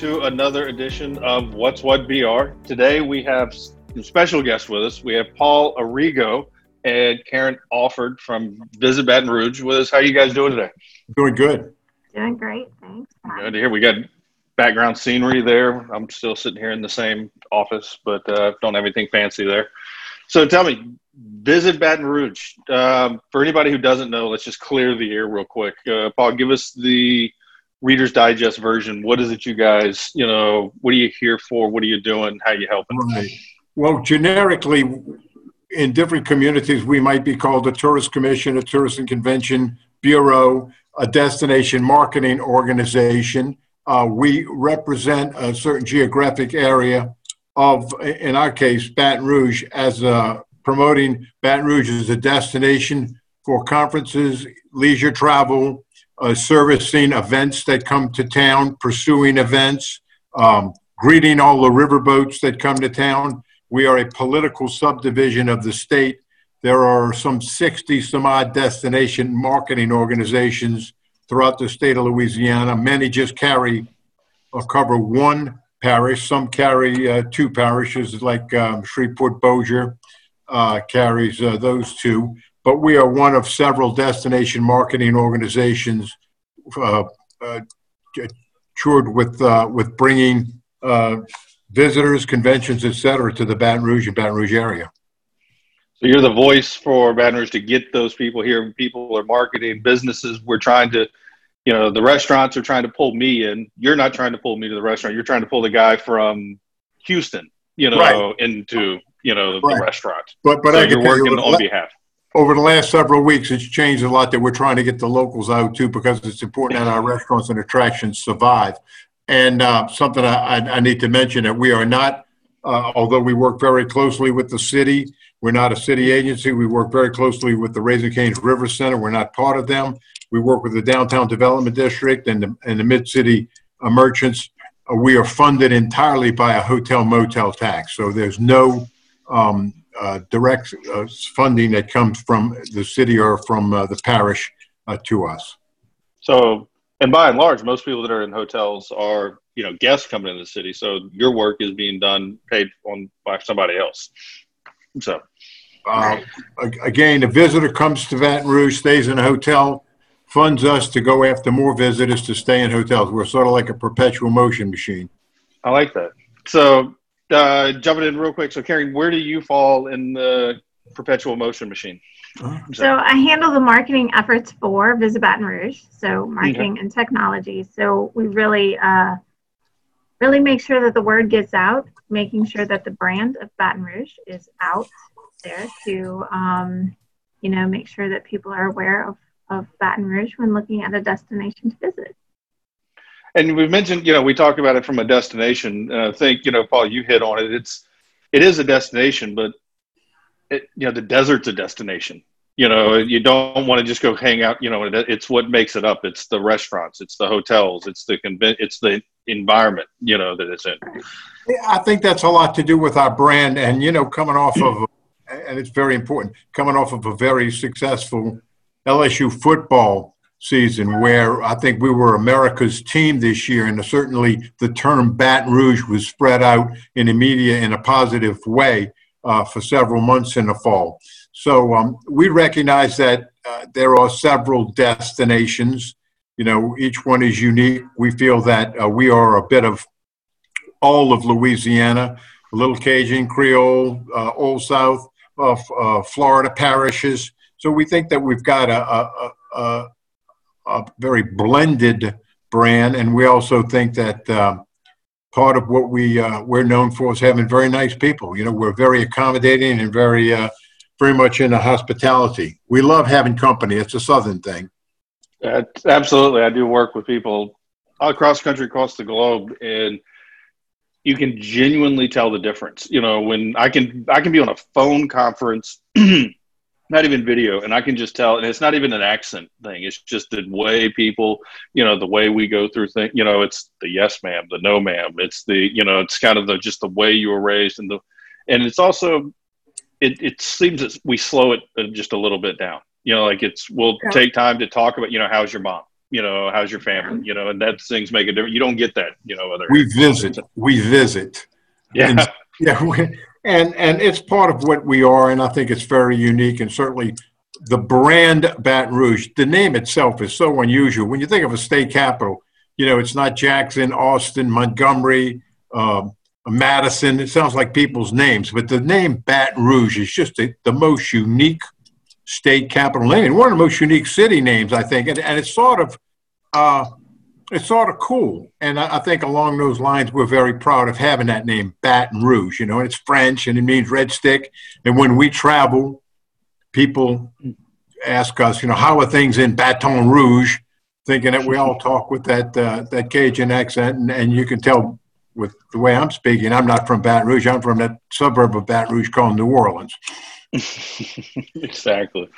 welcome to another edition of What's What BR. Today we have special guests with us. We have Paul Arrigo and Karen Alford from Visit Baton Rouge with us. How are you guys doing today? Doing good. Doing great, thanks. Good to hear. We got background scenery there. I'm still sitting here in the same office, but uh, don't have anything fancy there. So tell me, Visit Baton Rouge. Um, for anybody who doesn't know, let's just clear the air real quick. Uh, Paul, give us the Reader's Digest version. What is it you guys, you know, what are you here for? What are you doing? How are you helping? Right. Well, generically, in different communities, we might be called a tourist commission, a tourist and convention bureau, a destination marketing organization. Uh, we represent a certain geographic area of, in our case, Baton Rouge, as a, promoting Baton Rouge as a destination for conferences, leisure travel, uh, servicing events that come to town, pursuing events, um, greeting all the riverboats that come to town. We are a political subdivision of the state. There are some 60 some odd destination marketing organizations throughout the state of Louisiana. Many just carry or cover one parish. Some carry uh, two parishes, like um, Shreveport Bossier uh, carries uh, those two but we are one of several destination marketing organizations uh, uh, toured with uh, with bringing uh, visitors, conventions, etc., to the Baton Rouge and Baton Rouge area. So you're the voice for Baton Rouge to get those people here. People are marketing businesses. We're trying to, you know, the restaurants are trying to pull me in. You're not trying to pull me to the restaurant. You're trying to pull the guy from Houston, you know, right. into you know the restaurant. But but so I you're working on behalf over the last several weeks, it's changed a lot that we're trying to get the locals out too because it's important that our restaurants and attractions survive. And uh, something I, I, need to mention that we are not, uh, although we work very closely with the city, we're not a city agency. We work very closely with the Raising Cane's River Center. We're not part of them. We work with the Downtown Development District and the, and the Mid City uh, merchants. Uh, we are funded entirely by a hotel motel tax. So there's no um, uh, direct uh, funding that comes from the city or from uh, the parish uh, to us. So, and by and large, most people that are in hotels are you know guests coming into the city. So your work is being done paid on by somebody else. So. Uh, again, a visitor comes to Baton Rouge, stays in a hotel, funds us to go after more visitors to stay in hotels. We're sort of like a perpetual motion machine. I like that. So uh, jumping in real quick. So, Karen, where do you fall in the perpetual motion machine? So, I handle the marketing efforts for Visit Baton Rouge, so marketing okay. and technology. So, we really, uh, really make sure that the word gets out, making sure that the brand of Baton Rouge is out there to, um, you know, make sure that people are aware of, of Baton Rouge when looking at a destination to visit and we've mentioned, you know, we talked about it from a destination. Uh, I think, you know, Paul, you hit on it. It's, it is a destination, but it, you know, the desert's a destination. You know, you don't want to just go hang out. You know, it's what makes it up. It's the restaurants, it's the hotels, it's the convent, it's the environment. You know that it's in. I think that's a lot to do with our brand, and you know, coming off of, and it's very important, coming off of a very successful LSU football season where I think we were America's team this year, and certainly the term Baton Rouge was spread out in the media in a positive way uh, for several months in the fall. So um, we recognize that uh, there are several destinations. You know, each one is unique. We feel that uh, we are a bit of all of Louisiana, a little Cajun, Creole, uh, Old South, uh, Florida parishes. So we think that we've got a, a, a a very blended brand, and we also think that uh, part of what we uh, we're known for is having very nice people. You know, we're very accommodating and very uh, very much into hospitality. We love having company. It's a southern thing. absolutely, I do work with people across the country, across the globe, and you can genuinely tell the difference. You know, when I can I can be on a phone conference not even video and i can just tell and it's not even an accent thing it's just the way people you know the way we go through things you know it's the yes ma'am the no ma'am it's the you know it's kind of the just the way you were raised and the and it's also it, it seems that we slow it uh, just a little bit down you know like it's we'll yeah. take time to talk about you know how's your mom You know, how's your family? You know, and that things make a difference. You don't get that, you know, other. We visit. We visit. Yeah. And, yeah. we- And, and it's part of what we are, and I think it's very unique, and certainly the brand Baton Rouge, the name itself is so unusual. When you think of a state capital, you know, it's not Jackson, Austin, Montgomery, um, Madison. It sounds like people's names, but the name Baton Rouge is just the, the most unique state capital name, and one of the most unique city names, I think. And, and it's sort of, uh, it's sort of cool. And I, I think along those lines, we're very proud of having that name, Baton Rouge. You know, it's French and it means red stick. And when we travel, people ask us, you know, how are things in Baton Rouge? Thinking that we all talk with that uh, that Cajun accent, and, and you can tell with the way I'm speaking, I'm not from Baton Rouge. I'm from that suburb of Baton Rouge called New Orleans. exactly.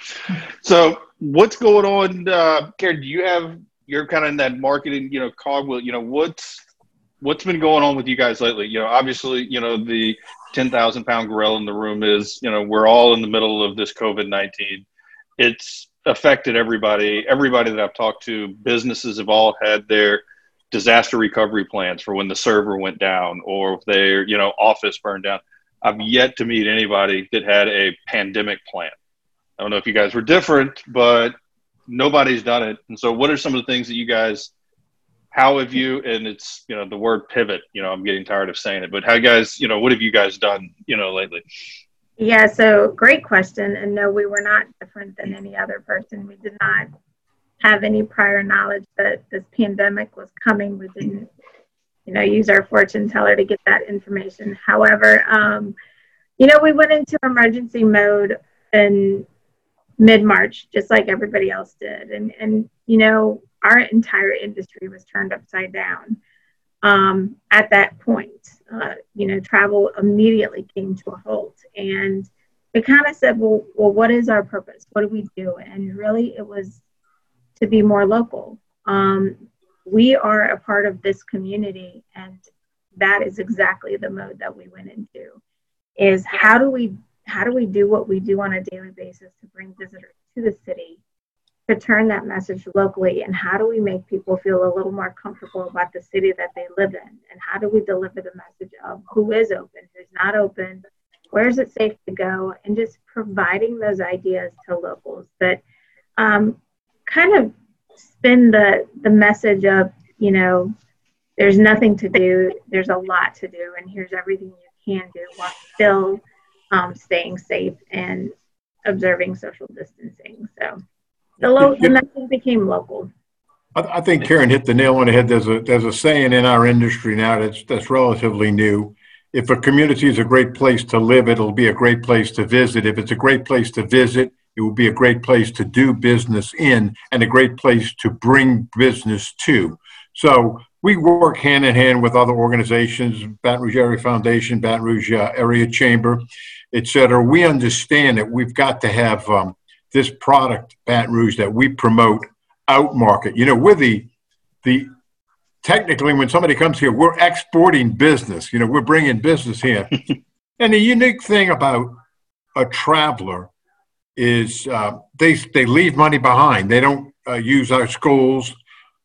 So, what's going on, uh, Karen? Do you have you're kind of in that marketing, you know, cogwheel. You know, what's what's been going on with you guys lately? You know, obviously, you know, the ten thousand pound gorilla in the room is, you know, we're all in the middle of this COVID nineteen. It's affected everybody. Everybody that I've talked to, businesses have all had their disaster recovery plans for when the server went down or if their you know office burned down. I've yet to meet anybody that had a pandemic plan. I don't know if you guys were different, but nobody's done it. And so, what are some of the things that you guys? How have you? And it's you know the word pivot. You know, I'm getting tired of saying it, but how you guys? You know, what have you guys done? You know, lately. Yeah, so great question. And no, we were not different than any other person. We did not have any prior knowledge that this pandemic was coming. We didn't, you know, use our fortune teller to get that information. However, um, you know, we went into emergency mode in mid March, just like everybody else did. And, and, you know, our entire industry was turned upside down um, at that point. Uh, you know, travel immediately came to a halt. And we kind of said, well, well, what is our purpose? What do we do? And really, it was to be more local. Um, we are a part of this community, and that is exactly the mode that we went into. Is how do we how do we do what we do on a daily basis to bring visitors to the city, to turn that message locally, and how do we make people feel a little more comfortable about the city that they live in, and how do we deliver the message of who is open, who's not open, where is it safe to go, and just providing those ideas to locals that um, kind of spin the the message of you know there's nothing to do there's a lot to do and here's everything you can do while still um, staying safe and observing social distancing so the, lo- the message became local I, I think Karen hit the nail on the head. There's a there's a saying in our industry now that's that's relatively new. If a community is a great place to live, it'll be a great place to visit. If it's a great place to visit, it will be a great place to do business in and a great place to bring business to. So we work hand in hand with other organizations, Baton Rouge Area Foundation, Baton Rouge uh, Area Chamber, et cetera. We understand that we've got to have um, this product, Baton Rouge, that we promote out market. You know, we're the, the, technically when somebody comes here, we're exporting business. You know, we're bringing business here. and the unique thing about a traveler is uh, they they leave money behind. They don't uh, use our schools.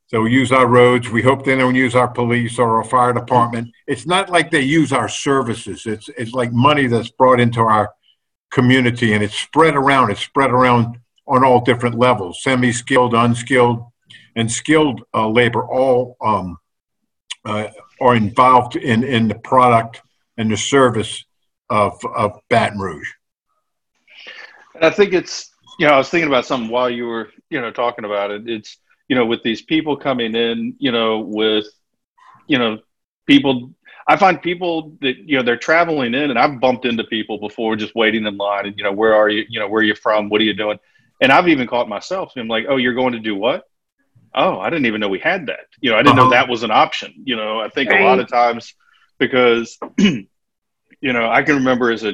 They'll use our roads. We hope they don't use our police or our fire department. It's not like they use our services. It's it's like money that's brought into our community and it's spread around. It's spread around on all different levels: semi-skilled, unskilled, and skilled uh, labor. All um, uh, are involved in in the product and the service of of Baton Rouge. And I think it's, you know, I was thinking about something while you were, you know, talking about it. It's, you know, with these people coming in, you know, with, you know, people, I find people that, you know, they're traveling in and I've bumped into people before just waiting in line and, you know, where are you, you know, where are you from? What are you doing? And I've even caught myself. I'm like, oh, you're going to do what? Oh, I didn't even know we had that. You know, I didn't uh-huh. know that was an option. You know, I think right. a lot of times because, you know, I can remember as a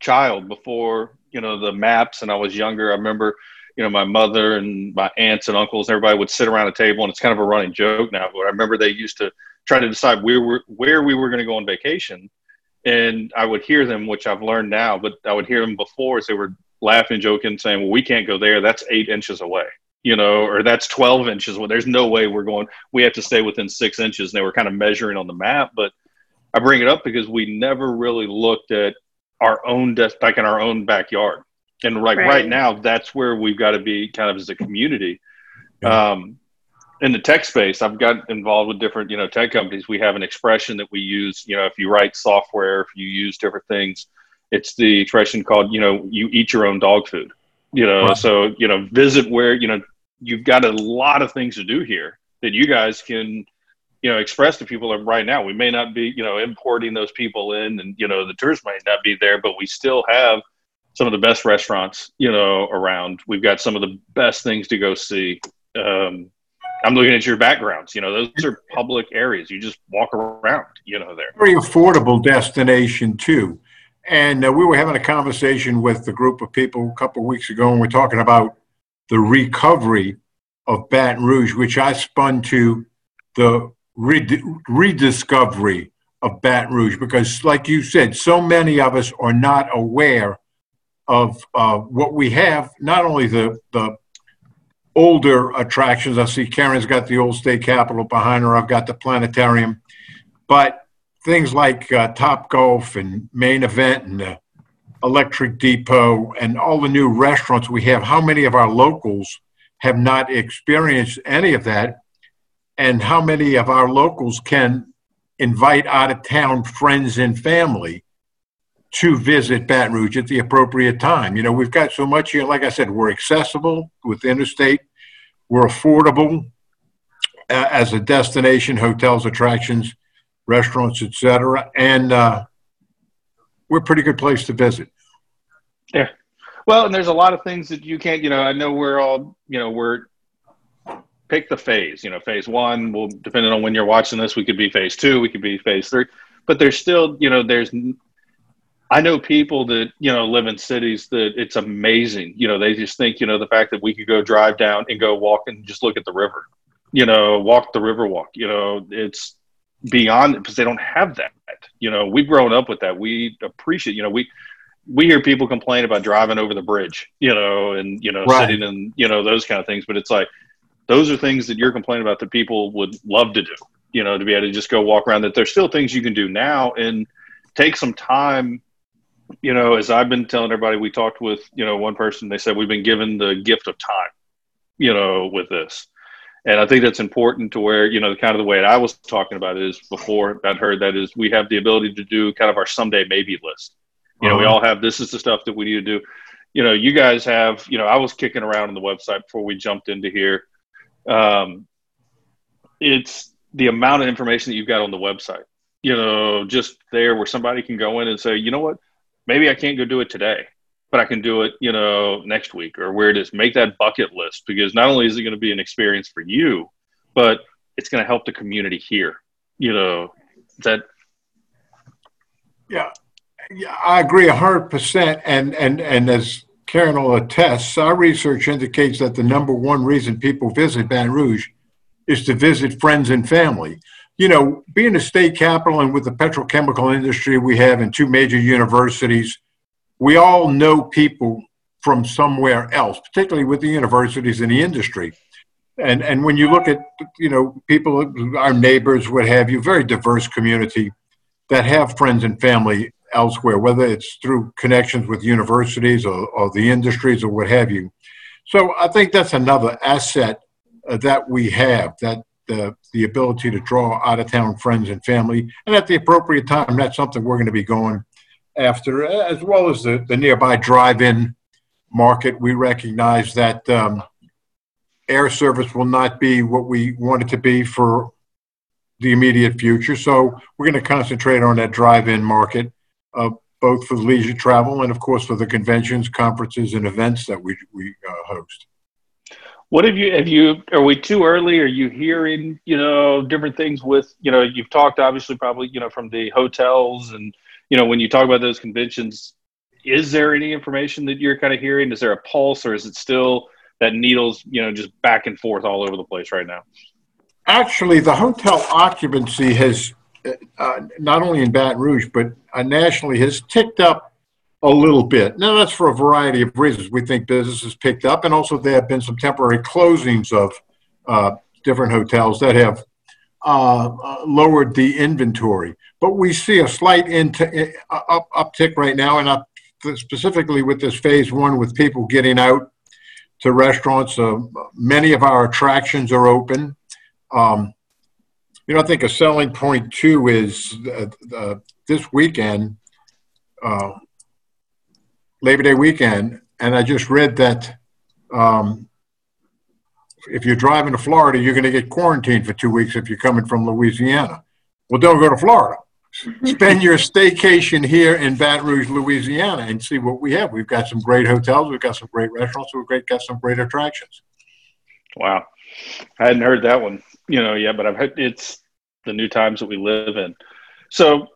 child before you know the maps and I was younger, I remember you know my mother and my aunts and uncles, everybody would sit around a table, and it's kind of a running joke now. But I remember they used to try to decide where we where we were going to go on vacation, and I would hear them, which I've learned now, but I would hear them before as they were laughing, joking, saying, "Well, we can't go there. That's eight inches away." you know, or that's 12 inches. Well, there's no way we're going, we have to stay within six inches. And they were kind of measuring on the map. But I bring it up because we never really looked at our own desk, like in our own backyard. And like right. right now, that's where we've got to be kind of as a community. Um, in the tech space, I've got involved with different, you know, tech companies. We have an expression that we use, you know, if you write software, if you use different things, it's the expression called, you know, you eat your own dog food. You know, right. so, you know, visit where, you know, you've got a lot of things to do here that you guys can, you know, express to people right now. We may not be, you know, importing those people in and, you know, the tourists might not be there, but we still have some of the best restaurants, you know, around. We've got some of the best things to go see. Um, I'm looking at your backgrounds. You know, those are public areas. You just walk around. You know, there. Very affordable destination too. And uh, we were having a conversation with a group of people a couple of weeks ago, and we're talking about the recovery of Baton Rouge, which I spun to the rediscovery of Baton Rouge, because, like you said, so many of us are not aware of uh, what we have. Not only the the older attractions. I see Karen's got the old state capitol behind her. I've got the planetarium, but things like uh, Top Golf and Main Event and the Electric Depot and all the new restaurants we have. How many of our locals have not experienced any of that? And how many of our locals can invite out of town friends and family to visit Baton Rouge at the appropriate time. You know, we've got so much here. Like I said, we're accessible with the interstate, we're affordable uh, as a destination, hotels, attractions, restaurants, etc., and uh, we're a pretty good place to visit. Yeah. Well, and there's a lot of things that you can't. You know, I know we're all. You know, we're pick the phase. You know, phase one will depending on when you're watching this. We could be phase two. We could be phase three. But there's still, you know, there's I know people that you know live in cities that it's amazing. You know, they just think you know the fact that we could go drive down and go walk and just look at the river. You know, walk the river walk. You know, it's beyond because they don't have that. You know, we've grown up with that. We appreciate. You know, we we hear people complain about driving over the bridge. You know, and you know right. sitting in you know those kind of things. But it's like those are things that you're complaining about that people would love to do. You know, to be able to just go walk around. That there's still things you can do now and take some time you know, as I've been telling everybody, we talked with, you know, one person, they said we've been given the gift of time, you know, with this. And I think that's important to where, you know, the kind of the way I was talking about it is before I'd heard that is we have the ability to do kind of our someday maybe list. You know, uh-huh. we all have this is the stuff that we need to do. You know, you guys have, you know, I was kicking around on the website before we jumped into here. Um, it's the amount of information that you've got on the website, you know, just there where somebody can go in and say, you know what, maybe I can't go do it today, but I can do it, you know, next week or where it is. Make that bucket list because not only is it going to be an experience for you, but it's going to help the community here. You know, that. Yeah, yeah, I agree hundred percent. And and and as Karen will attest, our research indicates that the number one reason people visit Baton Rouge is to visit friends and family you know, being a state capital and with the petrochemical industry we have in two major universities, we all know people from somewhere else, particularly with the universities and the industry. And and when you look at you know people, our neighbors, what have you, very diverse community that have friends and family elsewhere, whether it's through connections with universities or, or the industries or what have you. So I think that's another asset uh, that we have that the, the ability to draw out of town friends and family. And at the appropriate time, that's something we're going to be going after, as well as the, the nearby drive in market. We recognize that um, air service will not be what we want it to be for the immediate future. So we're going to concentrate on that drive in market. Uh, both for leisure travel and, of course, for the conventions, conferences, and events that we, we uh, host. What have you have you are we too early? Are you hearing, you know, different things with, you know, you've talked obviously probably, you know, from the hotels and you know, when you talk about those conventions, is there any information that you're kind of hearing? Is there a pulse or is it still that needles, you know, just back and forth all over the place right now? Actually, the hotel occupancy has uh, not only in Baton Rouge, but uh, nationally has ticked up a little bit. Now, that's for a variety of reasons. We think business has picked up, and also there have been some temporary closings of uh, different hotels that have uh, uh, lowered the inventory. But we see a slight into, uh, up, uptick right now, and up, specifically with this phase one, with people getting out to restaurants. Uh, many of our attractions are open. Um, you know, I think a selling point too is uh, this weekend, uh, Labor Day weekend, and I just read that um, if you're driving to Florida, you're going to get quarantined for two weeks if you're coming from Louisiana. Well, don't go to Florida. Spend your staycation here in Baton Rouge, Louisiana, and see what we have. We've got some great hotels, we've got some great restaurants, we've got some great attractions. Wow, I hadn't heard that one, you know, yet, but I've heard it's the new times that we live in. So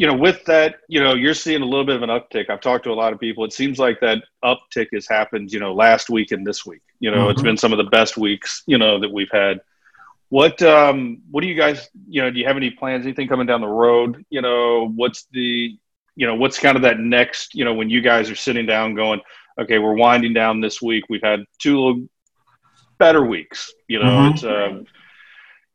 you know, with that, you know, you're seeing a little bit of an uptick. I've talked to a lot of people. It seems like that uptick has happened, you know, last week and this week. You know, mm-hmm. it's been some of the best weeks, you know, that we've had. What um what do you guys, you know, do you have any plans, anything coming down the road? You know, what's the you know, what's kind of that next, you know, when you guys are sitting down going, okay, we're winding down this week. We've had two better weeks. You know, mm-hmm. it's um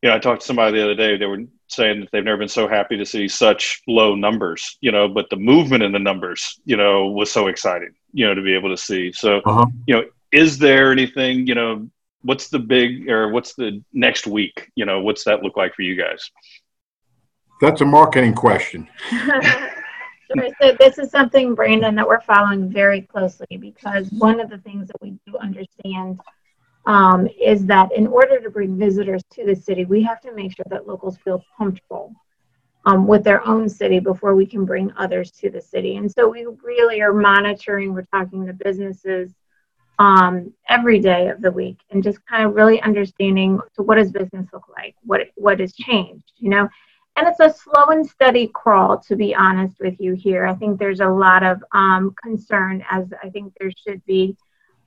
you know, I talked to somebody the other day. They were saying that they've never been so happy to see such low numbers, you know, but the movement in the numbers, you know, was so exciting, you know, to be able to see. So, uh-huh. you know, is there anything, you know, what's the big or what's the next week, you know, what's that look like for you guys? That's a marketing question. so this is something, Brandon, that we're following very closely because one of the things that we do understand um, is that in order to bring visitors to the city, we have to make sure that locals feel comfortable um, with their own city before we can bring others to the city. And so we really are monitoring, we're talking to businesses um, every day of the week and just kind of really understanding so what does business look like? What, what has changed, you know? And it's a slow and steady crawl, to be honest with you here. I think there's a lot of um, concern, as I think there should be.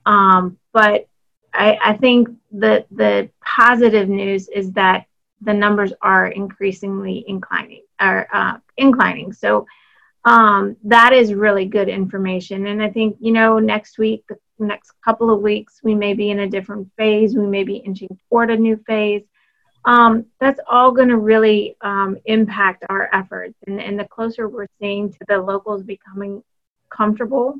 Um, but I, I think the the positive news is that the numbers are increasingly inclining or uh, inclining. So um, that is really good information. And I think you know next week, the next couple of weeks, we may be in a different phase. We may be inching toward a new phase. Um, that's all going to really um, impact our efforts. And, and the closer we're seeing to the locals becoming comfortable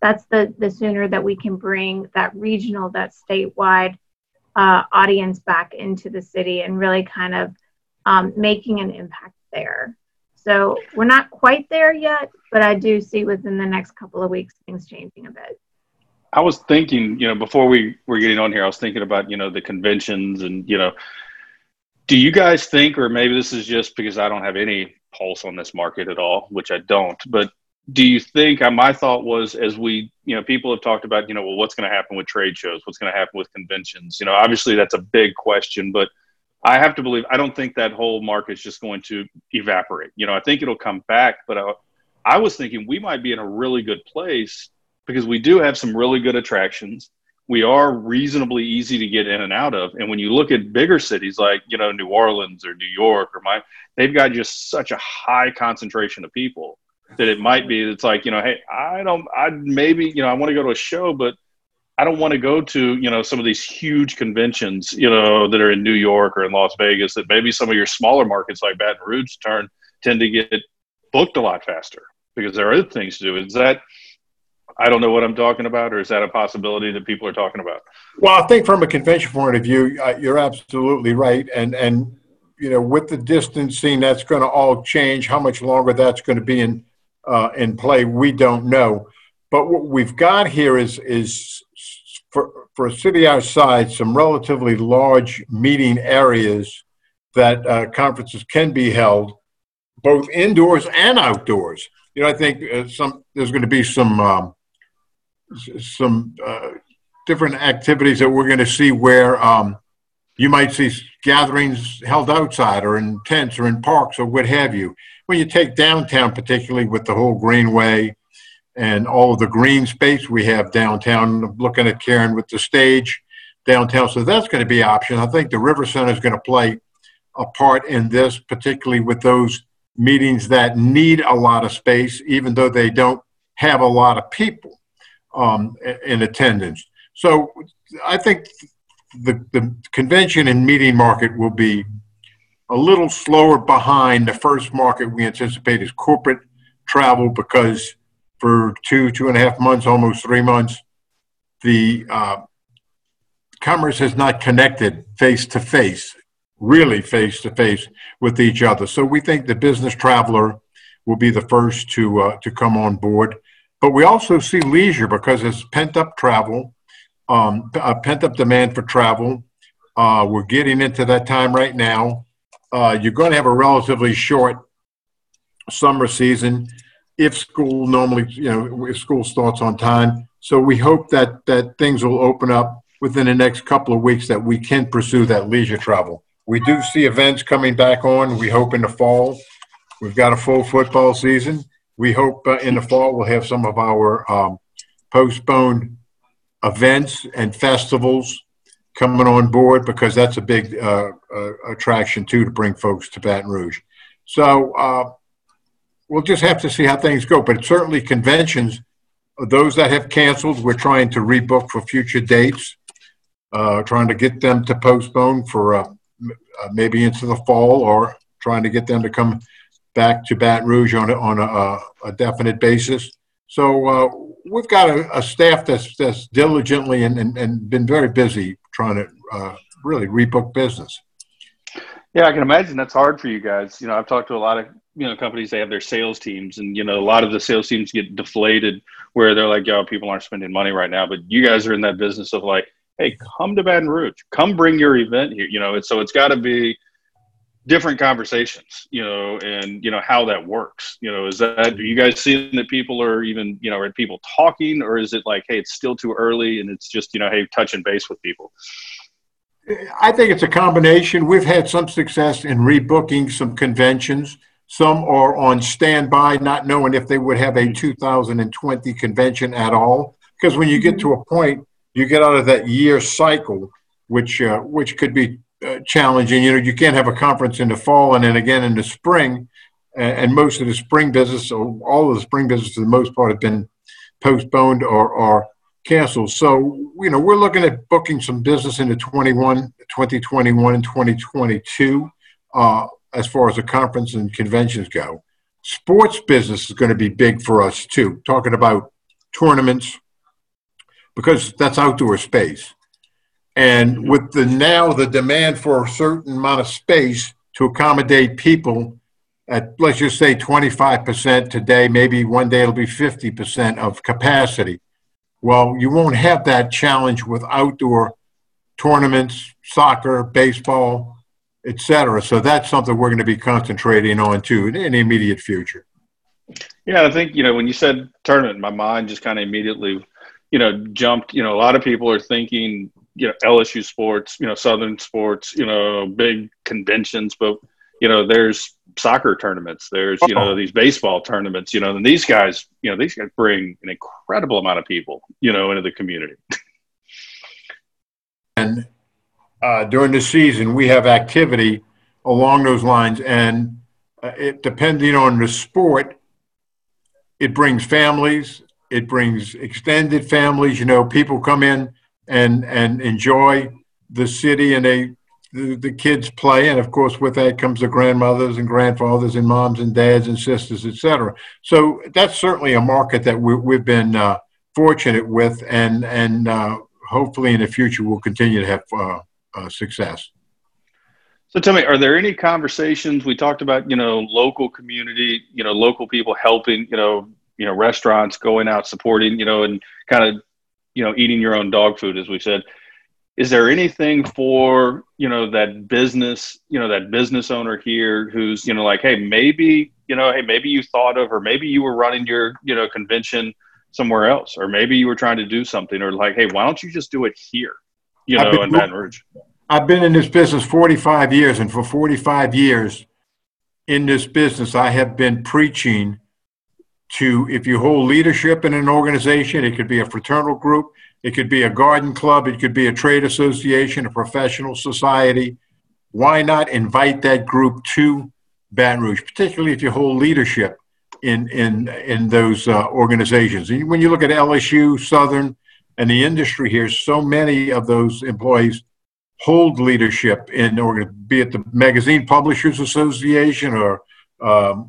that's the the sooner that we can bring that regional, that statewide uh, audience back into the city and really kind of um, making an impact there. So we're not quite there yet, but I do see within the next couple of weeks things changing a bit. I was thinking, you know, before we were getting on here, I was thinking about, you know, the conventions and, you know, do you guys think, or maybe this is just because I don't have any pulse on this market at all, which I don't, but do you think uh, my thought was as we you know people have talked about you know well what's going to happen with trade shows? What's going to happen with conventions? You know obviously that's a big question but i have to believe i don't think that whole market is just going to evaporate. You know i think it'll come back but I, I was thinking we might be in a really good place because we do have some really good attractions. We are reasonably easy to get in and out of and when you look at bigger cities like you know new orleans or new york or my they've got just such a high concentration of people that it might be. It's like you know, hey, I don't, I maybe you know, I want to go to a show, but I don't want to go to you know some of these huge conventions, you know, that are in New York or in Las Vegas. That maybe some of your smaller markets like Baton Rouge turn tend to get booked a lot faster because there are other things to do. Is that I don't know what I'm talking about, or is that a possibility that people are talking about? Well, I think from a convention point of view, uh, you're absolutely right, and and you know, with the distancing, that's going to all change. How much longer that's going to be in uh, in play, we don't know. But what we've got here is is for for a city our size, some relatively large meeting areas that uh, conferences can be held, both indoors and outdoors. You know, I think uh, some there's going to be some um, some uh, different activities that we're going to see where um, you might see gatherings held outside or in tents or in parks or what have you when you take downtown, particularly with the whole Greenway and all of the green space we have downtown, looking at Karen with the stage downtown. So that's going to be an option. I think the River Center is going to play a part in this, particularly with those meetings that need a lot of space, even though they don't have a lot of people um, in attendance. So I think the, the convention and meeting market will be a little slower behind. The first market we anticipate is corporate travel because for two, two and a half months, almost three months, the uh, commerce has not connected face to face, really face to face with each other. So we think the business traveler will be the first to uh, to come on board. But we also see leisure because there's pent up travel, um, a pent up demand for travel. Uh, we're getting into that time right now. Uh, you're going to have a relatively short summer season if school normally, you know, if school starts on time. So we hope that that things will open up within the next couple of weeks that we can pursue that leisure travel. We do see events coming back on. We hope in the fall. We've got a full football season. We hope uh, in the fall we'll have some of our um, postponed events and festivals coming on board because that's a big uh, uh, attraction too to bring folks to Baton Rouge. So uh, we'll just have to see how things go. But certainly conventions, those that have canceled, we're trying to rebook for future dates, uh, trying to get them to postpone for uh, uh, maybe into the fall or trying to get them to come back to Baton Rouge on on a, a definite basis. So uh, we've got a, a, staff that's, that's diligently and, and, and been very busy trying to uh, really rebook business. Yeah, I can imagine that's hard for you guys. You know, I've talked to a lot of you know companies. They have their sales teams, and you know, a lot of the sales teams get deflated where they're like, "Yo, people aren't spending money right now." But you guys are in that business of like, "Hey, come to Baton Rouge. Come bring your event here." You know, so it's got to be different conversations, you know, and you know how that works. You know, is that are you guys seeing that people are even, you know, are people talking, or is it like, hey, it's still too early, and it's just, you know, hey, touching base with people? I think it's a combination. We've had some success in rebooking some conventions. Some are on standby, not knowing if they would have a 2020 convention at all. Because when you get to a point, you get out of that year cycle, which uh, which could be uh, challenging. You know, you can't have a conference in the fall and then again in the spring. And, and most of the spring business, or all of the spring business for the most part, have been postponed or, or canceled. So, you know, we're looking at booking some business into 21, 2021 and 2022 uh, as far as the conference and conventions go. Sports business is going to be big for us too, talking about tournaments, because that's outdoor space. And with the now the demand for a certain amount of space to accommodate people at let's just say 25% today, maybe one day it'll be 50% of capacity. Well, you won't have that challenge with outdoor tournaments, soccer, baseball, etc. So that's something we're going to be concentrating on too in the immediate future. Yeah, I think you know when you said tournament, my mind just kind of immediately, you know, jumped. You know, a lot of people are thinking you know LSU sports, you know Southern sports, you know big conventions, but you know there's soccer tournaments, there's you know these baseball tournaments, you know, and these guys, you know, these guys bring an incredible amount of people, you know, into the community. and uh, during the season, we have activity along those lines, and uh, it depending on the sport, it brings families, it brings extended families. You know, people come in and and enjoy the city and they the, the kids play. And of course with that comes the grandmothers and grandfathers and moms and dads and sisters etc so that's certainly a market that we, we've been uh, fortunate with and and uh, hopefully in the future we'll continue to have uh, uh success. So tell me, are there any conversations? We talked about? You know, local community, you know, local people helping, you know, you know, restaurants going out supporting, you know, and kind of you know eating your own dog food as we said. Is there anything for you know that business you know that business owner here who's you know like hey maybe you know hey maybe you thought of or maybe you were running your you know convention somewhere else or maybe you were trying to do something or like hey why don't you just do it here you know been, in Baton Rouge? I've been in this business 45 years and for 45 years in this business I have been preaching to if you hold leadership in an organization, it could be a fraternal group, it could be a garden club, it could be a trade association, a professional society. Why not invite that group to Baton Rouge, particularly if you hold leadership in in in those uh, organizations. And when you look at LSU, Southern, and the industry here, so many of those employees hold leadership in, or be it the Magazine Publishers Association or uh,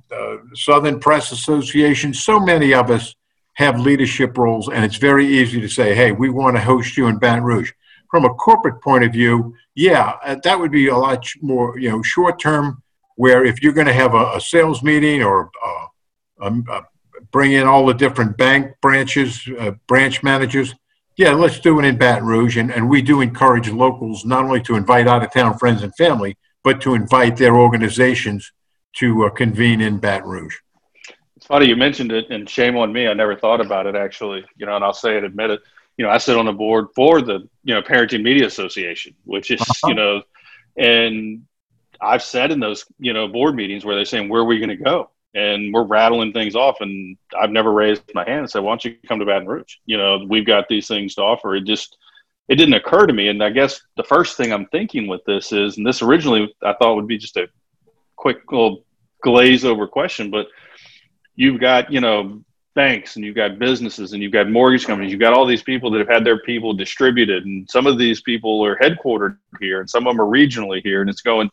Southern Press Association. So many of us have leadership roles, and it's very easy to say, "Hey, we want to host you in Baton Rouge." From a corporate point of view, yeah, uh, that would be a lot more, you know, short term. Where if you're going to have a, a sales meeting or uh, um, uh, bring in all the different bank branches, uh, branch managers. Yeah, let's do it in Baton Rouge. And, and we do encourage locals not only to invite out of town friends and family, but to invite their organizations to uh, convene in Baton Rouge. It's funny you mentioned it, and shame on me. I never thought about it actually. You know, and I'll say it, admit it. You know, I sit on the board for the you know Parenting Media Association, which is uh-huh. you know, and I've said in those you know board meetings where they're saying where are we going to go, and we're rattling things off. And I've never raised my hand and said, "Why don't you come to Baton Rouge?" You know, we've got these things to offer. It just it didn't occur to me. And I guess the first thing I'm thinking with this is, and this originally I thought would be just a quick little glaze over question, but you've got you know banks and you've got businesses and you've got mortgage companies you've got all these people that have had their people distributed and some of these people are headquartered here and some of them are regionally here and it's going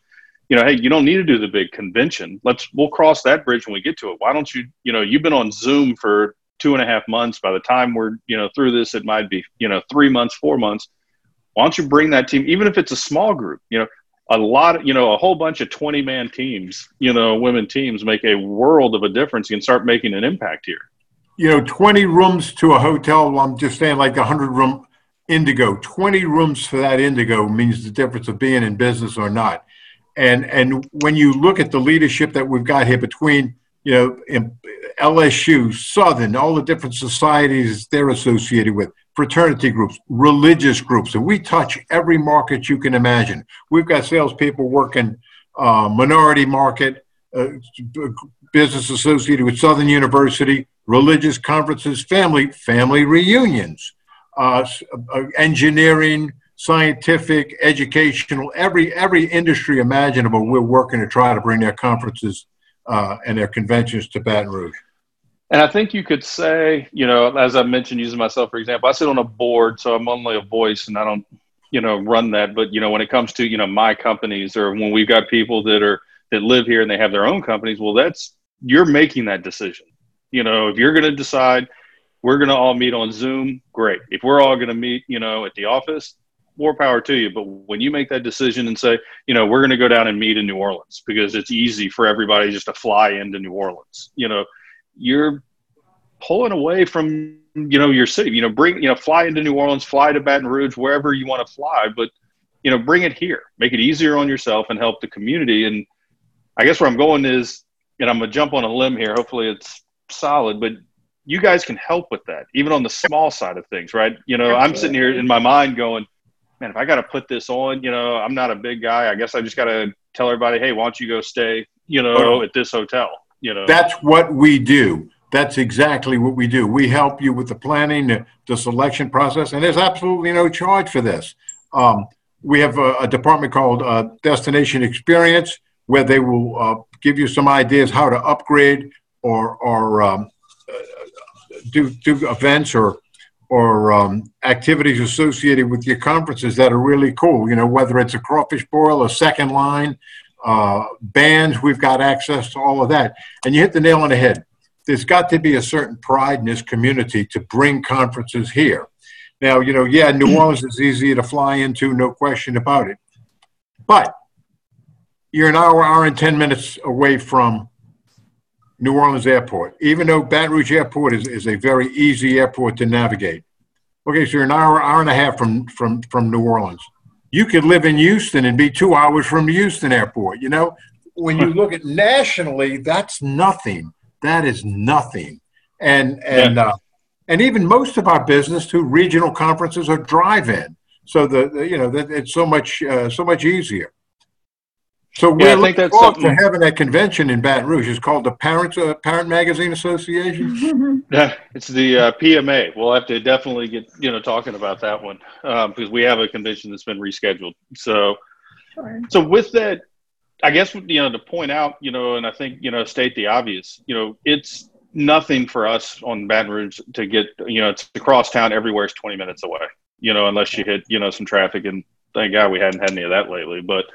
you know, hey, you don't need to do the big convention. Let's we'll cross that bridge when we get to it. Why don't you, you know, you've been on Zoom for two and a half months. By the time we're, you know, through this, it might be, you know, three months, four months. Why don't you bring that team, even if it's a small group, you know, a lot of, you know, a whole bunch of 20 man teams, you know, women teams make a world of a difference. You can start making an impact here. You know, 20 rooms to a hotel, I'm just saying like a 100 room indigo, 20 rooms for that indigo means the difference of being in business or not and and when you look at the leadership that we've got here between you know LSU, Southern, all the different societies they're associated with, fraternity groups, religious groups, and we touch every market you can imagine. We've got salespeople working uh, minority market, uh, business associated with Southern University, religious conferences, family family reunions, uh, uh engineering scientific, educational, every every industry imaginable. We're working to try to bring their conferences uh, and their conventions to Baton Rouge. And I think you could say, you know, as I mentioned, using myself for example, I sit on a board, so I'm only a voice, and I don't, you know, run that. But you know, when it comes to you know my companies, or when we've got people that are that live here and they have their own companies, well, that's you're making that decision. You know, if you're going to decide we're going to all meet on Zoom, great. If we're all going to meet, you know, at the office, more power to you. But when you make that decision and say, you know, we're going to go down and meet in New Orleans because it's easy for everybody just to fly into New Orleans, you know, you're pulling away from, you know, your city, you know, bring, you know, fly into New Orleans, fly to Baton Rouge, wherever you want to fly, but, you know, bring it here, make it easier on yourself and help the community. And I guess where I'm going is, and I'm to jump on a limb here. Hopefully it's solid, but you guys can help with that, even on the small side of things, right? You know. I'm sitting here in my mind going, man, if I got to put this on, you know, I'm not a big guy. I guess I just got to tell everybody, hey, why don't you go stay, you know, at this hotel? You know, that's what we do. That's exactly what we do. We help you with the planning, the, selection process, and there's absolutely no charge for this. Um, we have a, a, department called uh, Destination Experience where they will uh, give you some ideas how to upgrade or or um, do do events or or um, activities associated with your conferences that are really cool. You know, whether it's a crawfish boil, a second line, uh, bands, we've got access to all of that. And you hit the nail on the head. There's got to be a certain pride in this community to bring conferences here. Now, you know, yeah, New Orleans is easier to fly into, no question about it. But you're an hour, hour and 10 minutes away from New Orleans Airport, even though Baton Rouge Airport is, is a very easy airport to navigate. Okay, so you're an hour, hour and a half from, from, from New Orleans. You could live in Houston and be two hours from the Houston Airport. You know, when you look at nationally, that's nothing. That is nothing. And and yeah. uh, and even most of our business to regional conferences are drive-in. So the, the you know that it's so much uh, so much easier. So we're yeah, looking that's forward to having that convention in Baton Rouge. It's called the Parents uh, Parent Magazine Association. yeah, it's the uh, PMA. We'll have to definitely get you know talking about that one um, because we have a convention that's been rescheduled. So, sure. so with that, I guess you know to point out, you know, and I think you know state the obvious. You know, it's nothing for us on Baton Rouge to get. You know, it's across town. Everywhere is twenty minutes away. You know, unless you hit you know some traffic, and thank God we hadn't had any of that lately. But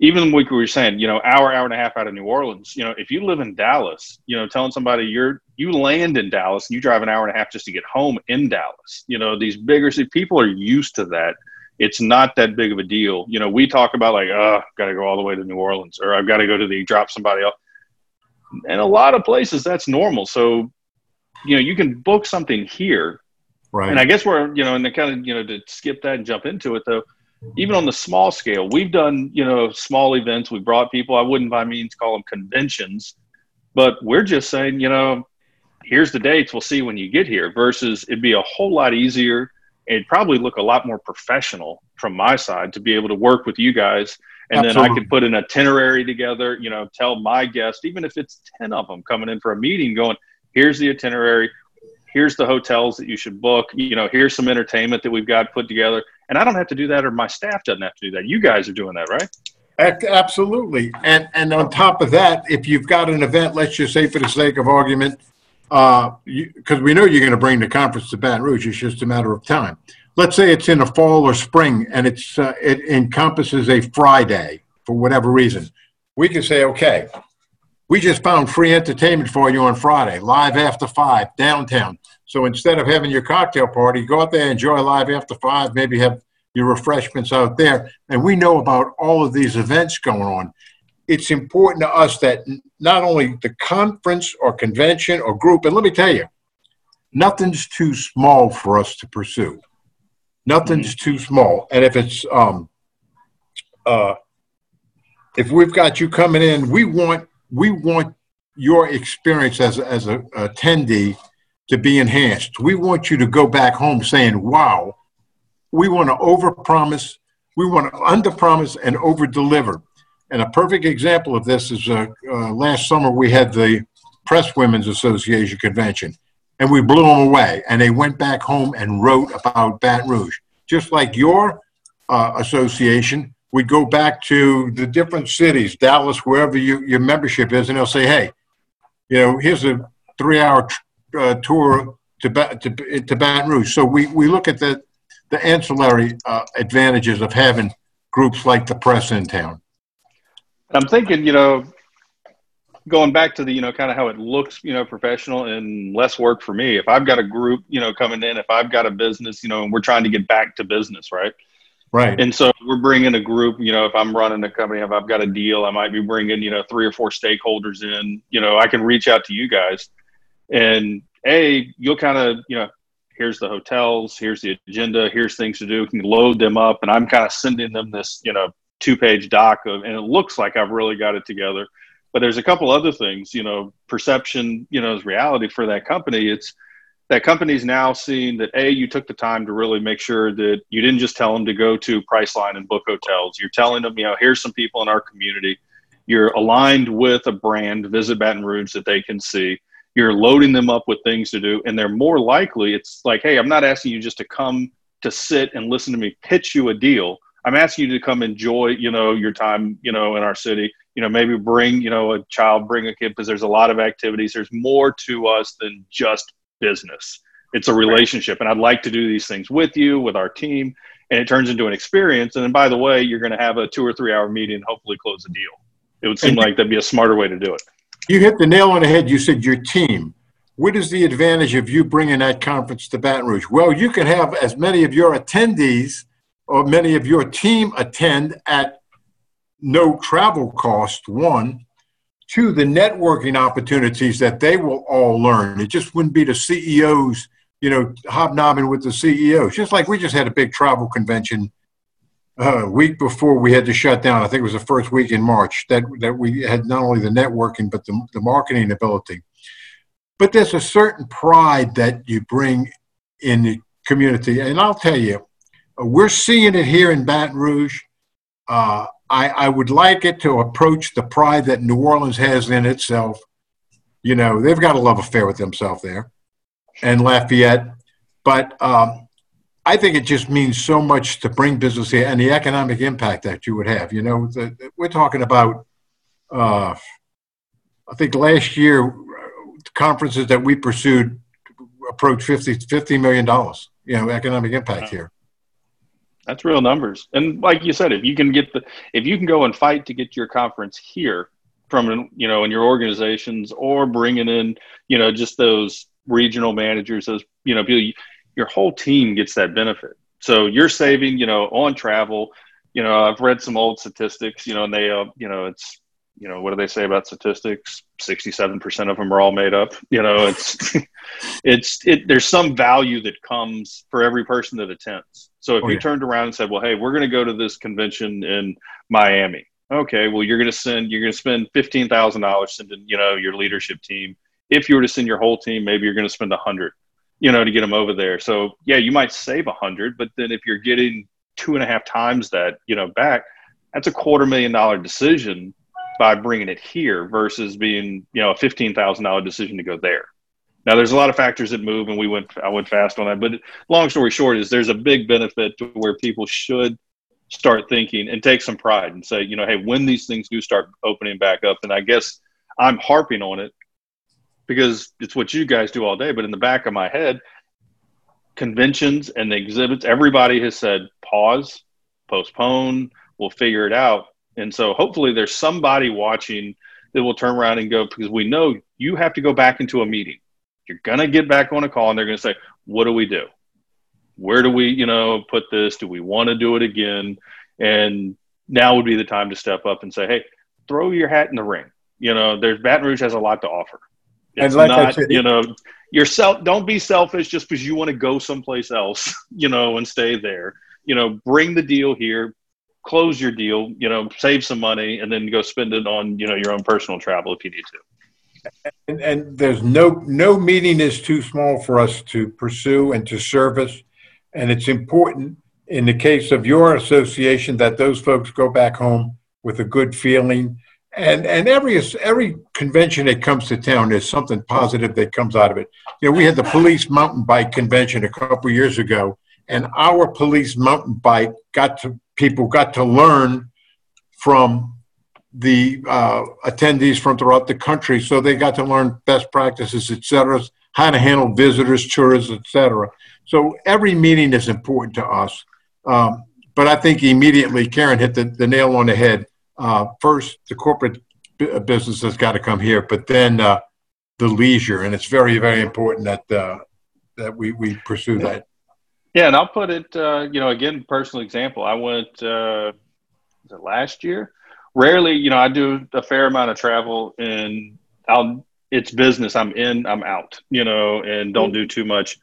even like we were saying, you know, hour, hour and a half out of New Orleans, you know, if you live in Dallas, you know, telling somebody you're you land in Dallas and you drive an hour and a half just to get home in Dallas, you know, these bigger city people are used to that it's not that big of a deal. You know, we talk about like, oh, got to go all the way to New Orleans, or I've got to go to the drop somebody else. And a lot of places that's normal. So, you know, you can book something here, right? And I guess we're, you know, and the kind of, you know, to skip that and jump into it though, even on the small scale, we've done, you know, small events. We brought people. I wouldn't by means call them conventions, but we're just saying, you know, here's the dates. We'll see when you get here. Versus it'd be a whole lot easier it'd probably look a lot more professional from my side to be able to work with you guys and Absolutely. then i could put an itinerary together you know tell my guest even if it's 10 of them coming in for a meeting going here's the itinerary here's the hotels that you should book you know here's some entertainment that we've got put together and i don't have to do that or my staff doesn't have to do that you guys are doing that right absolutely and and on top of that if you've got an event let's just say for the sake of argument because uh, we know you're going to bring the conference to Baton Rouge. It's just a matter of time. Let's say it's in the fall or spring, and it's uh, it encompasses a Friday for whatever reason. We can say, okay, we just found free entertainment for you on Friday, live after five downtown. So instead of having your cocktail party, go out there, enjoy live after five, maybe have your refreshments out there. And we know about all of these events going on it's important to us that not only the conference or convention or group, and let me tell you, nothing's too small for us to pursue. Nothing's mm-hmm. too small. And if it's, um, uh, if we've got you coming in, we want, we want your experience as, as a, a attendee to be enhanced. We want you to go back home saying, wow, we want to overpromise, we want to underpromise and overdeliver. And a perfect example of this is uh, uh, last summer we had the Press Women's Association convention, and we blew them away. And they went back home and wrote about Baton Rouge, just like your uh, association. We go back to the different cities, Dallas, wherever you, your membership is, and they'll say, "Hey, you know, here's a three-hour uh, tour to, to to Baton Rouge." So we we look at the the ancillary uh, advantages of having groups like the press in town. I'm thinking, you know, going back to the, you know, kind of how it looks, you know, professional and less work for me. If I've got a group, you know, coming in, if I've got a business, you know, and we're trying to get back to business, right? Right. And so we're bringing a group, you know, if I'm running a company, if I've got a deal, I might be bringing, you know, three or four stakeholders in, you know, I can reach out to you guys and A, you'll kind of, you know, here's the hotels, here's the agenda, here's things to do, can load them up. And I'm kind of sending them this, you know, two page doc of, and it looks like I've really got it together. But there's a couple other things, you know, perception, you know, is reality for that company. It's that company's now seeing that a you took the time to really make sure that you didn't just tell them to go to Priceline and book hotels. You're telling them, you know, here's some people in our community. You're aligned with a brand, Visit Baton Rouge, that they can see. You're loading them up with things to do, and they're more likely. It's like, hey, I'm not asking you just to come to sit and listen to me pitch you a deal. I'm asking you to come enjoy, you know, your time, you know, in our city. You know, maybe bring, you know, a child, bring a kid, because there's a lot of activities. There's more to us than just business. It's a relationship, and I'd like to do these things with you, with our team, and it turns into an experience. And then, by the way, you're going to have a two or three hour meeting, and hopefully close a deal. It would seem like that'd be a smarter way to do it. You hit the nail on the head. You said your team. What is the advantage of you bringing that conference to Baton Rouge? Well, you can have as many of your attendees or many of your team attend at no travel cost, one. Two, the networking opportunities that they will all learn. It just wouldn't be the CEOs, you know, hobnobbing with the CEOs. Just like we just had a big travel convention uh, a week before we had to shut down. I think it was the first week in March that, that we had not only the networking, but the, the marketing ability. But there's a certain pride that you bring in the community. And I'll tell you, we're seeing it here in Baton Rouge. Uh, I, I would like it to approach the pride that New Orleans has in itself. You know, they've got a love affair with themselves there and Lafayette. But um, I think it just means so much to bring business here and the economic impact that you would have. You know, the, we're talking about uh, I think last year, conferences that we pursued approached 50, $50 million, you know, economic impact here. That's real numbers. And like you said, if you can get the, if you can go and fight to get your conference here from, you know, in your organizations or bringing in, you know, just those regional managers, those, you know, people, your whole team gets that benefit. So you're saving, you know, on travel, you know, I've read some old statistics, you know, and they, uh, you know, it's, you know, what do they say about statistics? 67% of them are all made up. You know, it's, it's, it, there's some value that comes for every person that attends. So if oh, you yeah. turned around and said, well, hey, we're going to go to this convention in Miami. Okay. Well, you're going to send, you're going to spend $15,000 sending, you know, your leadership team. If you were to send your whole team, maybe you're going to spend a hundred, you know, to get them over there. So yeah, you might save a hundred, but then if you're getting two and a half times that, you know, back, that's a quarter million dollar decision by bringing it here versus being you know a fifteen thousand dollar decision to go there. Now there's a lot of factors that move, and we went I went fast on that. But long story short is there's a big benefit to where people should start thinking and take some pride and say you know hey when these things do start opening back up, and I guess I'm harping on it because it's what you guys do all day. But in the back of my head, conventions and the exhibits, everybody has said pause, postpone, we'll figure it out. And so hopefully there's somebody watching that will turn around and go, because we know you have to go back into a meeting. You're going to get back on a call and they're going to say, what do we do? Where do we, you know, put this? Do we want to do it again? And now would be the time to step up and say, hey, throw your hat in the ring. You know, there's Baton Rouge has a lot to offer. It's like not, said, you know, yourself. Don't be selfish just because you want to go someplace else, you know, and stay there. You know, bring the deal here close your deal, you know, save some money, and then go spend it on you know your own personal travel if you need to. And, and there's no no meeting is too small for us to pursue and to service, and it's important in the case of your association that those folks go back home with a good feeling. And and every every convention that comes to town, there's something positive that comes out of it. You know, we had the police mountain bike convention a couple years ago, and our police mountain bike got to people got to learn from the uh, attendees from throughout the country. So they got to learn best practices, et cetera, how to handle visitors, tourists, et cetera. So every meeting is important to us. Um, but I think immediately Karen hit the, the nail on the head. Uh, first, the corporate b- business has got to come here, but then uh, the leisure, and it's very, very important that uh, that we, we pursue that. Yeah, and I'll put it, uh, you know, again, personal example. I went, uh, was it last year? Rarely, you know, I do a fair amount of travel and I'll, it's business. I'm in, I'm out, you know, and don't do too much.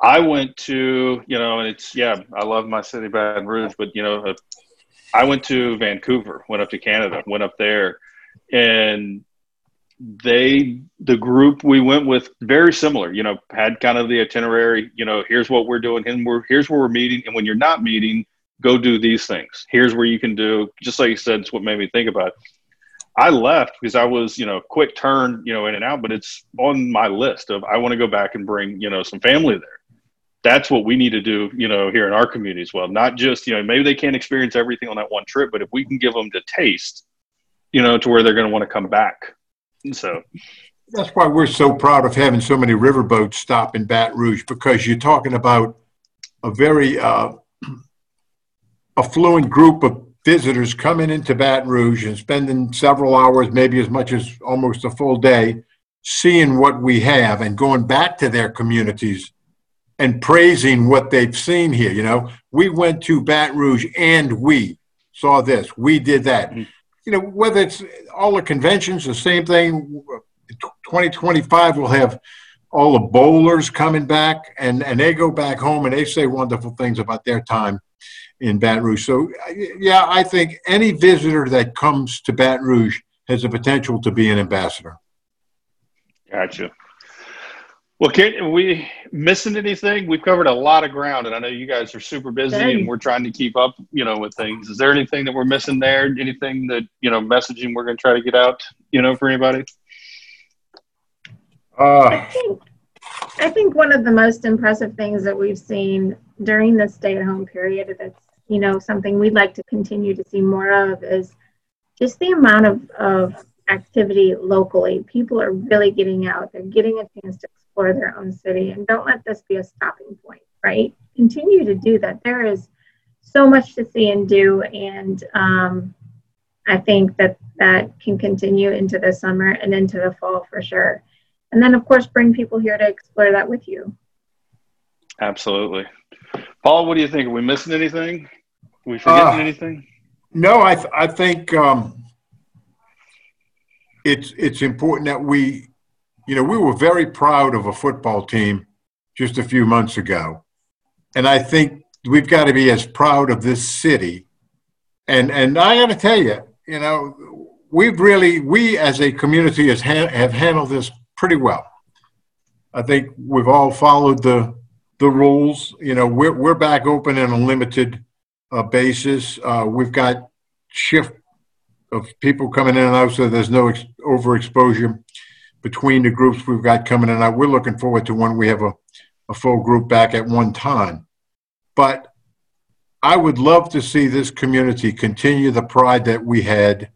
I went to, you know, and it's, yeah, I love my city, Baton Rouge, but, you know, I went to Vancouver, went up to Canada, went up there, and they the group we went with very similar you know had kind of the itinerary you know here's what we're doing and we're here's where we're meeting and when you're not meeting go do these things here's where you can do just like you said it's what made me think about it. i left because i was you know quick turn you know in and out but it's on my list of i want to go back and bring you know some family there that's what we need to do you know here in our community as well. Not just you know maybe they can't experience everything on that one trip but if we can give them the taste you know to where they're going to want to come back. So. That's why we're so proud of having so many riverboats stop in Baton Rouge because you're talking about a very uh, affluent group of visitors coming into Baton Rouge and spending several hours, maybe as much as almost a full day, seeing what we have and going back to their communities and praising what they've seen here. You know, we went to Baton Rouge and we saw this, we did that. Mm-hmm you know, whether it's all the conventions, the same thing. 2025 we'll have all the bowlers coming back, and and they go back home and they say wonderful things about their time in Baton Rouge. So, yeah, I think any visitor that comes to Baton Rouge has the potential to be an ambassador. Gotcha. Well, can are we missing anything? We've covered a lot of ground, and I know you guys are super busy, Dang. and we're trying to keep up, you know, with things. Is there anything that we're missing there? Anything that you know, messaging we're going to try to get out, you know, for anybody? Uh, I think I think one of the most impressive things that we've seen during this stay-at-home period that's you know something we'd like to continue to see more of is just the amount of, of activity locally. People are really getting out. They're getting a chance to explore their own city, and don't let this be a stopping point. Right? Continue to do that. There is so much to see and do, and um, I think that that can continue into the summer and into the fall for sure. And then, of course, bring people here to explore that with you. Absolutely. Paul, what do you think? Are we missing anything? Are we forgetting uh, anything? No, I, th- I think um, it's, it's important that we, you know, we were very proud of a football team just a few months ago. And I think we've got to be as proud of this city. And, and I got to tell you, you know, we've really, we as a community has ha- have handled this pretty well. I think we've all followed the the rules. You know, we're we're back open on a limited uh, basis. Uh, we've got shift of people coming in and out, so there's no ex- overexposure between the groups we've got coming out. We're looking forward to when we have a, a full group back at one time. But I would love to see this community continue the pride that we had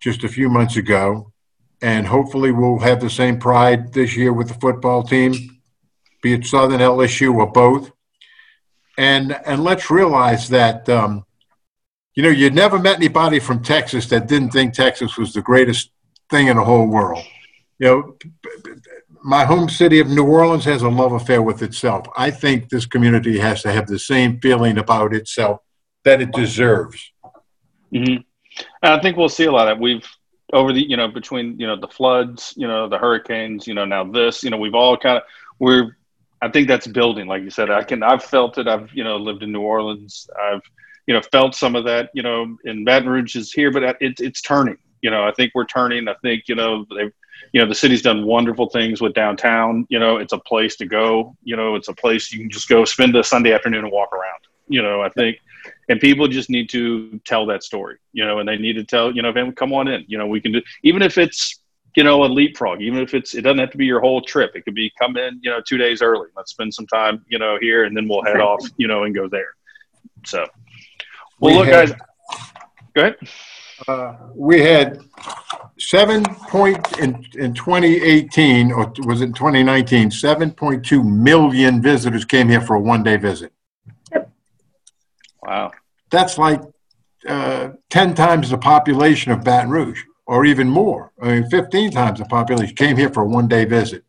just a few months ago. And hopefully, we'll have the same pride this year with the football team be it Southern LSU or both. And and let's realize that um, you know you never met anybody from Texas that didn't think Texas was the greatest thing in the whole world. You know, my home city of New Orleans has a love affair with itself. I think this community has to have the same feeling about itself that it deserves. Mm-hmm. I think we'll see a lot of that. We've over the you know between you know the floods, you know the hurricanes, you know now this, you know we've all kind of we're I think that's building, like you said. I can, I've felt it. I've, you know, lived in New Orleans. I've, you know, felt some of that. You know, in Baton Rouge is here, but it's it's turning. You know, I think we're turning. I think you know they've, you know, the city's done wonderful things with downtown. You know, it's a place to go. You know, it's a place you can just go spend a Sunday afternoon and walk around. You know, I think, and people just need to tell that story. You know, and they need to tell. You know, come on in. You know, we can do even if it's you know, a leapfrog, even if it's, it doesn't have to be your whole trip. It could be come in, you know, two days early. Let's spend some time, you know, here and then we'll head off, you know, and go there. So, well, we look, had, guys, go ahead. Uh, we had seven point in, in 2018, or was it 2019, 7.2 million visitors came here for a one day visit. Wow. That's like uh, 10 times the population of Baton Rouge or even more. I mean, 15 times the population came here for a one day visit.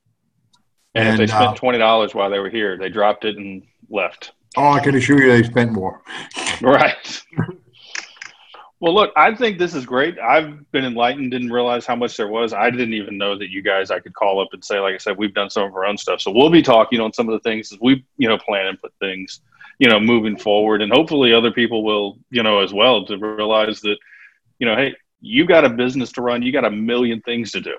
And, and, if they spent uh, twenty dollars while they were here, they dropped it and left. Oh, I can assure you, they spent more. right. well, look, I think this is great. I've been enlightened, didn't realize how much there was. I didn't even know that you guys I could call up and say, like I said, we've done some of our own stuff. So we'll be talking on some of the things as we, you know, plan and put things, you know, moving forward, and hopefully other people will, you know, as well to realize that, you know, hey, you got a business to run. You got a million things to do.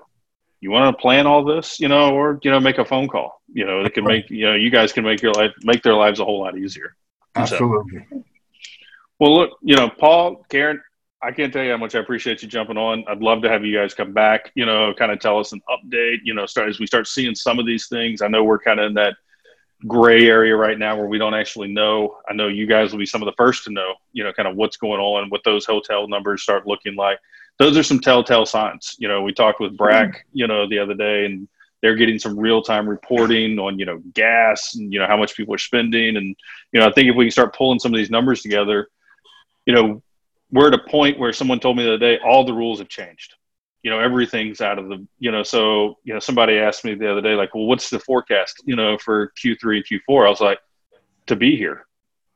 You want to plan all this, you know, or you know, make a phone call. You know, it can make you know, you guys can make your life make their lives a whole lot easier. Absolutely. So, well, look, you know, Paul, Karen, I can't tell you how much I appreciate you jumping on. I'd love to have you guys come back, you know, kind of tell us an update, you know, start as we start seeing some of these things. I know we're kind of in that gray area right now where we don't actually know. I know you guys will be some of the first to know, you know, kind of what's going on, what those hotel numbers start looking like. Those are some telltale signs. You know, we talked with BRAC, mm-hmm. you know, the other day, and they're getting some real time reporting on, you know, gas and, you know, how much people are spending. And, you know, I think if we can start pulling some of these numbers together, you know, we're at a point where someone told me the other day, all the rules have changed. You know everything's out of the you know so you know somebody asked me the other day like well what's the forecast you know for q3 and q4 i was like to be here.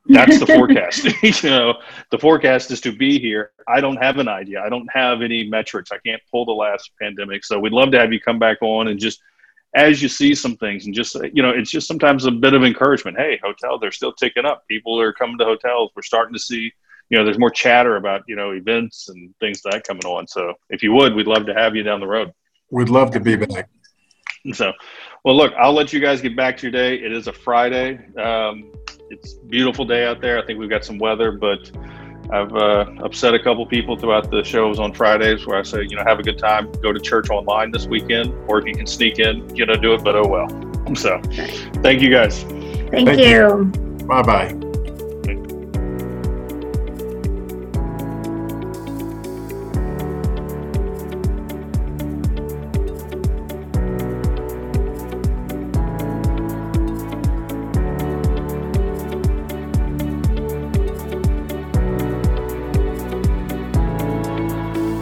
That's the forecast you know. The forecast is to be here. I don't have an idea. I don't have any metrics. I can't pull the last pandemic. So we'd love to have you come back on and just as you see some things and just you know it's just sometimes a bit of encouragement. Hey hotel they're still ticking up. People are coming to hotels. We're starting to see you know, there's more chatter about, you know, events and things like that coming on. So if you would, we'd love to have you down the road. We'd love to be back. So, well, look, I'll let you guys get back to your day. It is a Friday. Um, it's beautiful day out there. I think we've got some weather, but I've uh, upset a couple people throughout the shows on Fridays where I say, you know, have a good time, go to church online this weekend, or if you can sneak in, you know, do it, but oh well. So, thank you guys. Thank, thank you. you. Bye bye.